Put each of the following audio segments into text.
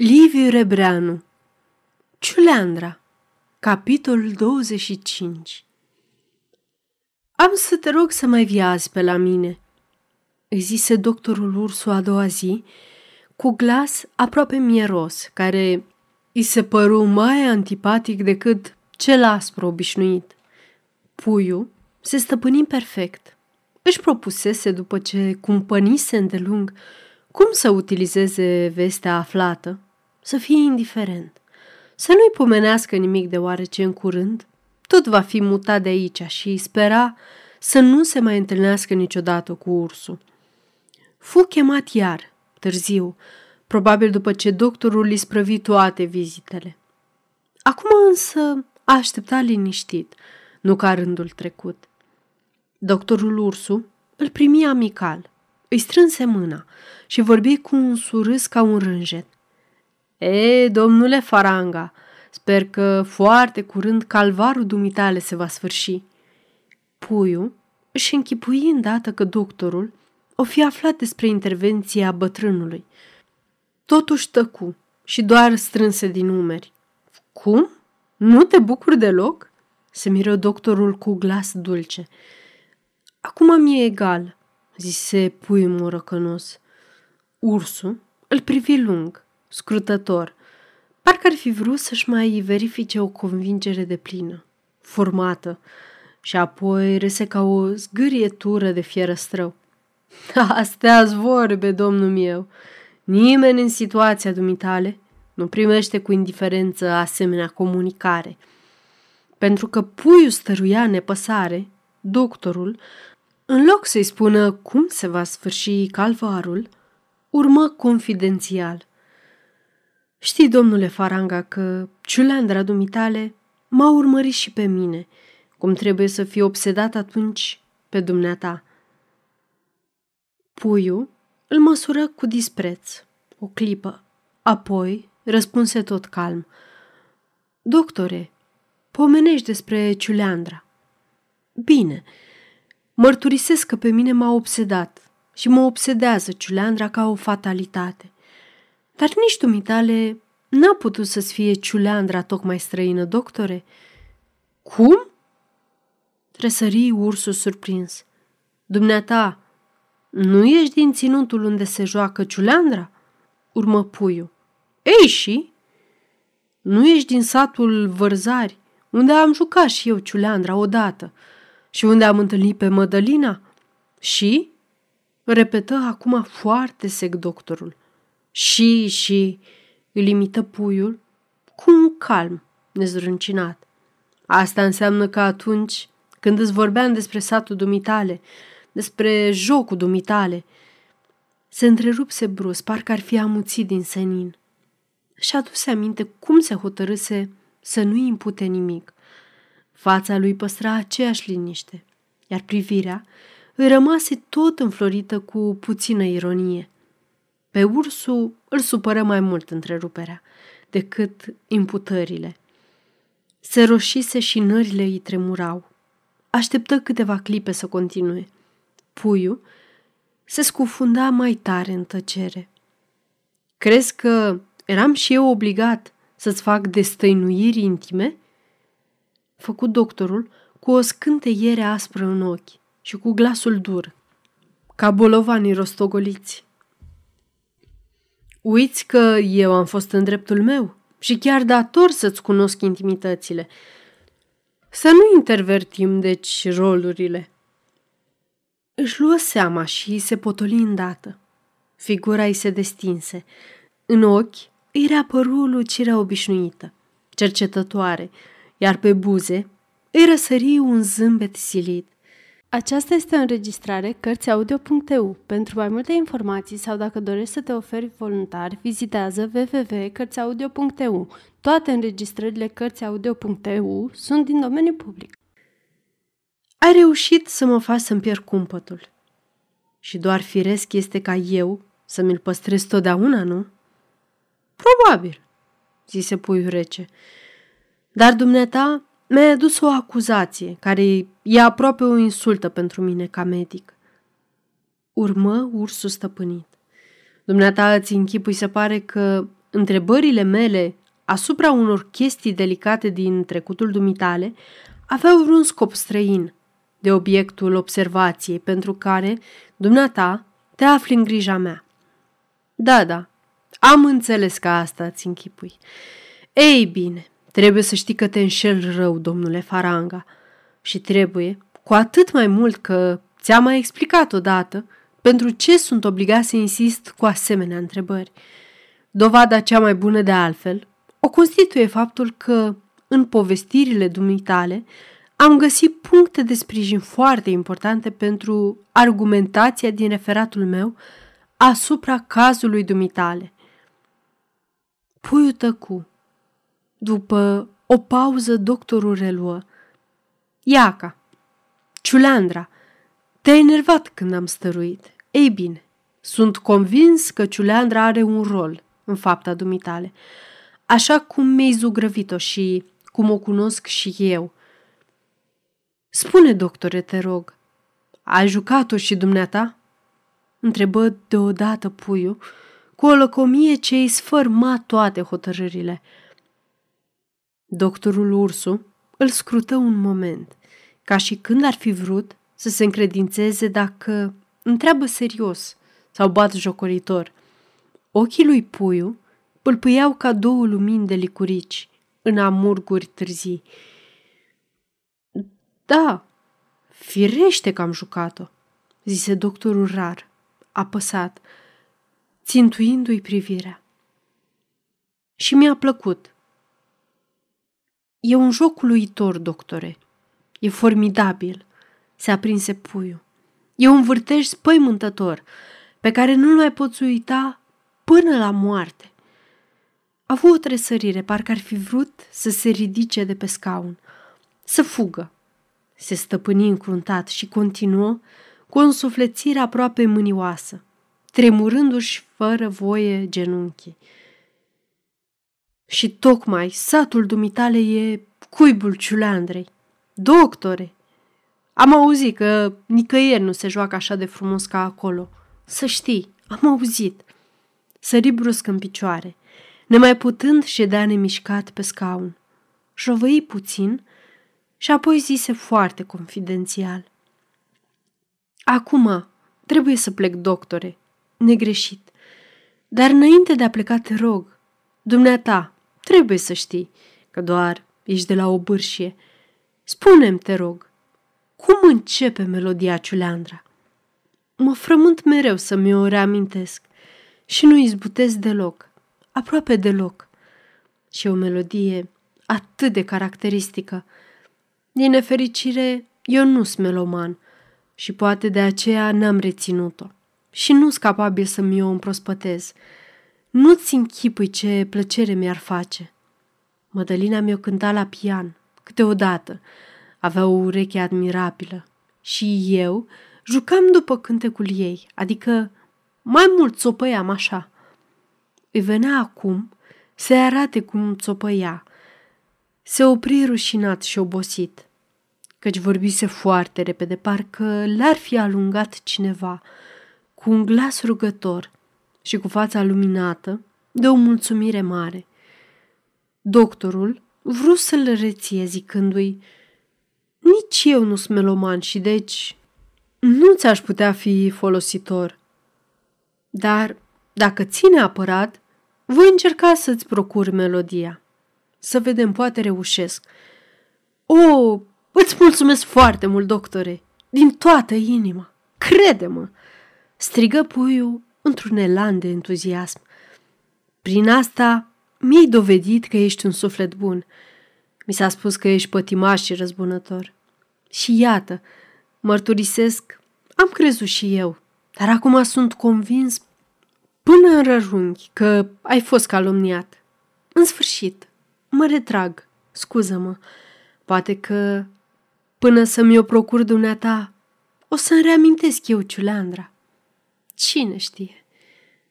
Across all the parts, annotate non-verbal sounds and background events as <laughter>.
Liviu Rebreanu Ciuleandra Capitolul 25 Am să te rog să mai vii azi pe la mine, îi zise doctorul Ursu a doua zi, cu glas aproape mieros, care îi se păru mai antipatic decât cel aspru obișnuit. Puiul se stăpâni perfect. Își propusese, după ce cumpănise îndelung, cum să utilizeze vestea aflată, să fie indiferent, să nu-i pomenească nimic deoarece în curând tot va fi mutat de aici și spera să nu se mai întâlnească niciodată cu ursul. Fu chemat iar, târziu, probabil după ce doctorul îi sprăvi toate vizitele. Acum însă a așteptat liniștit, nu ca rândul trecut. Doctorul Ursu îl primi amical, îi strânse mâna și vorbi cu un surâs ca un rânjet. E, domnule Faranga, sper că foarte curând calvarul dumitale se va sfârși. Puiul își închipui îndată că doctorul o fi aflat despre intervenția bătrânului. Totuși tăcu și doar strânse din umeri. Cum? Nu te bucuri deloc? Se miră doctorul cu glas dulce. Acum mi-e egal, zise puiul morăcănos. Ursul îl privi lung scrutător. Parcă ar fi vrut să-și mai verifice o convingere de plină, formată, și apoi rese ca o zgârietură de fierăstrău. <laughs> astea vorbe, domnul meu. Nimeni în situația dumitale nu primește cu indiferență asemenea comunicare. Pentru că puiul stăruia nepăsare, doctorul, în loc să-i spună cum se va sfârși calvarul, urmă confidențial. Știi, domnule Faranga, că ciuleandra dumitale m-a urmărit și pe mine, cum trebuie să fie obsedat atunci pe dumneata. Puiul îl măsură cu dispreț, o clipă, apoi răspunse tot calm. Doctore, pomenești despre ciuleandra. Bine, mărturisesc că pe mine m-a obsedat și mă obsedează ciuleandra ca o fatalitate. Dar nici dumitale n-a putut să-ți fie ciuleandra tocmai străină, doctore. Cum? Tresării ursul surprins. Dumneata, nu ești din ținutul unde se joacă ciuleandra? Urmă puiul. Ei și? Nu ești din satul Vărzari, unde am jucat și eu ciuleandra odată și unde am întâlnit pe Mădălina? Și? Repetă acum foarte sec doctorul. Și, și, îl imită puiul cu un calm nezrâncinat. Asta înseamnă că atunci când îți vorbeam despre satul dumitale, despre jocul dumitale, se întrerupse brusc, parcă ar fi amuțit din senin. Și aduse aminte cum se hotărâse să nu-i impute nimic. Fața lui păstra aceeași liniște, iar privirea îi rămase tot înflorită cu puțină ironie – pe ursul îl supără mai mult întreruperea decât imputările. Se roșise și nările îi tremurau. Așteptă câteva clipe să continue. Puiul se scufunda mai tare în tăcere. Crezi că eram și eu obligat să-ți fac destăinuiri intime? Făcut doctorul cu o scânteiere aspră în ochi și cu glasul dur, ca bolovanii rostogoliți. Uiți că eu am fost în dreptul meu și chiar dator să-ți cunosc intimitățile. Să nu intervertim, deci, rolurile. Își luă seama și se potoli îndată. Figura îi se destinse. În ochi îi reapăru lucirea obișnuită, cercetătoare, iar pe buze îi răsări un zâmbet silit. Aceasta este o înregistrare Cărțiaudio.eu. Pentru mai multe informații sau dacă dorești să te oferi voluntar, vizitează www.cărțiaudio.eu. Toate înregistrările Cărțiaudio.eu sunt din domeniu public. Ai reușit să mă faci să-mi pierd cumpătul. Și doar firesc este ca eu să mi-l păstrez totdeauna, nu? Probabil, zise puiul rece. Dar dumneata mi-ai adus o acuzație care e aproape o insultă pentru mine ca medic. Urmă ursul stăpânit. Dumneata îți închipui se pare că întrebările mele asupra unor chestii delicate din trecutul dumitale aveau vreun scop străin de obiectul observației pentru care dumneata te afli în grija mea. Da, da, am înțeles că asta îți închipui. Ei bine, trebuie să știi că te înșel rău, domnule Faranga, și trebuie, cu atât mai mult că ți-am mai explicat odată, pentru ce sunt obligat să insist cu asemenea întrebări. Dovada cea mai bună de altfel o constituie faptul că, în povestirile dumitale, am găsit puncte de sprijin foarte importante pentru argumentația din referatul meu asupra cazului dumitale. Puiul tăcu. După o pauză, doctorul reluă. Iaca, Ciuleandra, te-ai enervat când am stăruit. Ei bine, sunt convins că Ciuleandra are un rol în fapta dumitale, așa cum mi-ai zugrăvit-o și cum o cunosc și eu. Spune, doctore, te rog, ai jucat-o și dumneata? Întrebă deodată puiul, cu o lăcomie ce îi sfărma toate hotărârile. Doctorul Ursu îl scrută un moment, ca și când ar fi vrut să se încredințeze dacă întreabă serios sau bat jocoritor. Ochii lui Puiu pâlpâiau ca două lumini de licurici în amurguri târzii. Da, firește că am jucat-o, zise doctorul rar, apăsat, țintuindu-i privirea. Și mi-a plăcut. E un joc uluitor, doctore. E formidabil, se aprinse puiul. E un vârtej spăimântător, pe care nu-l mai poți uita până la moarte. A avut o tresărire, parcă ar fi vrut să se ridice de pe scaun, să fugă. Se stăpâni încruntat și continuă cu o însuflețire aproape mânioasă, tremurându-și fără voie genunchii. Și tocmai satul dumitale e cuibul ciuleandrei. Doctore, am auzit că nicăieri nu se joacă așa de frumos ca acolo. Să știi, am auzit. Sări brusc în picioare, nemai putând ședea nemișcat pe scaun. Șovăi puțin și apoi zise foarte confidențial. Acum trebuie să plec, doctore, negreșit. Dar înainte de a pleca, te rog, dumneata, trebuie să știi că doar ești de la o bârșie. Spune-mi, te rog, cum începe melodia Ciuleandra? Mă frământ mereu să mi-o reamintesc și nu izbutesc deloc, aproape deloc. Și o melodie atât de caracteristică. Din nefericire, eu nu sunt meloman și poate de aceea n-am reținut-o și nu sunt capabil să mi-o împrospătez. Nu-ți închipui ce plăcere mi-ar face. Mădălina mi-o cânta la pian, câteodată, avea o ureche admirabilă și eu jucam după cântecul ei, adică mai mult țopăiam așa. Îi venea acum să arate cum țopăia. Se opri rușinat și obosit, căci vorbise foarte repede, parcă l-ar fi alungat cineva, cu un glas rugător și cu fața luminată de o mulțumire mare. Doctorul vrut să-l reție zicându-i nici eu nu sunt meloman și deci nu ți-aș putea fi folositor. Dar dacă ține apărat, voi încerca să-ți procur melodia. Să vedem, poate reușesc. O, îți mulțumesc foarte mult, doctore, din toată inima. Crede-mă!" strigă puiul într-un elan de entuziasm. Prin asta mi-ai dovedit că ești un suflet bun. Mi s-a spus că ești pătimaș și răzbunător. Și iată, mărturisesc, am crezut și eu, dar acum sunt convins până în rărunghi că ai fost calomniat. În sfârșit, mă retrag, scuză-mă, poate că până să mi-o procur dumneata, o să-mi reamintesc eu, Ciuleandra. Cine știe?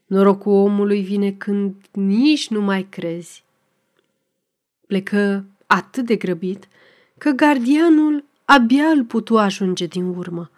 Norocul omului vine când nici nu mai crezi. Plecă atât de grăbit că gardianul abia îl putu ajunge din urmă.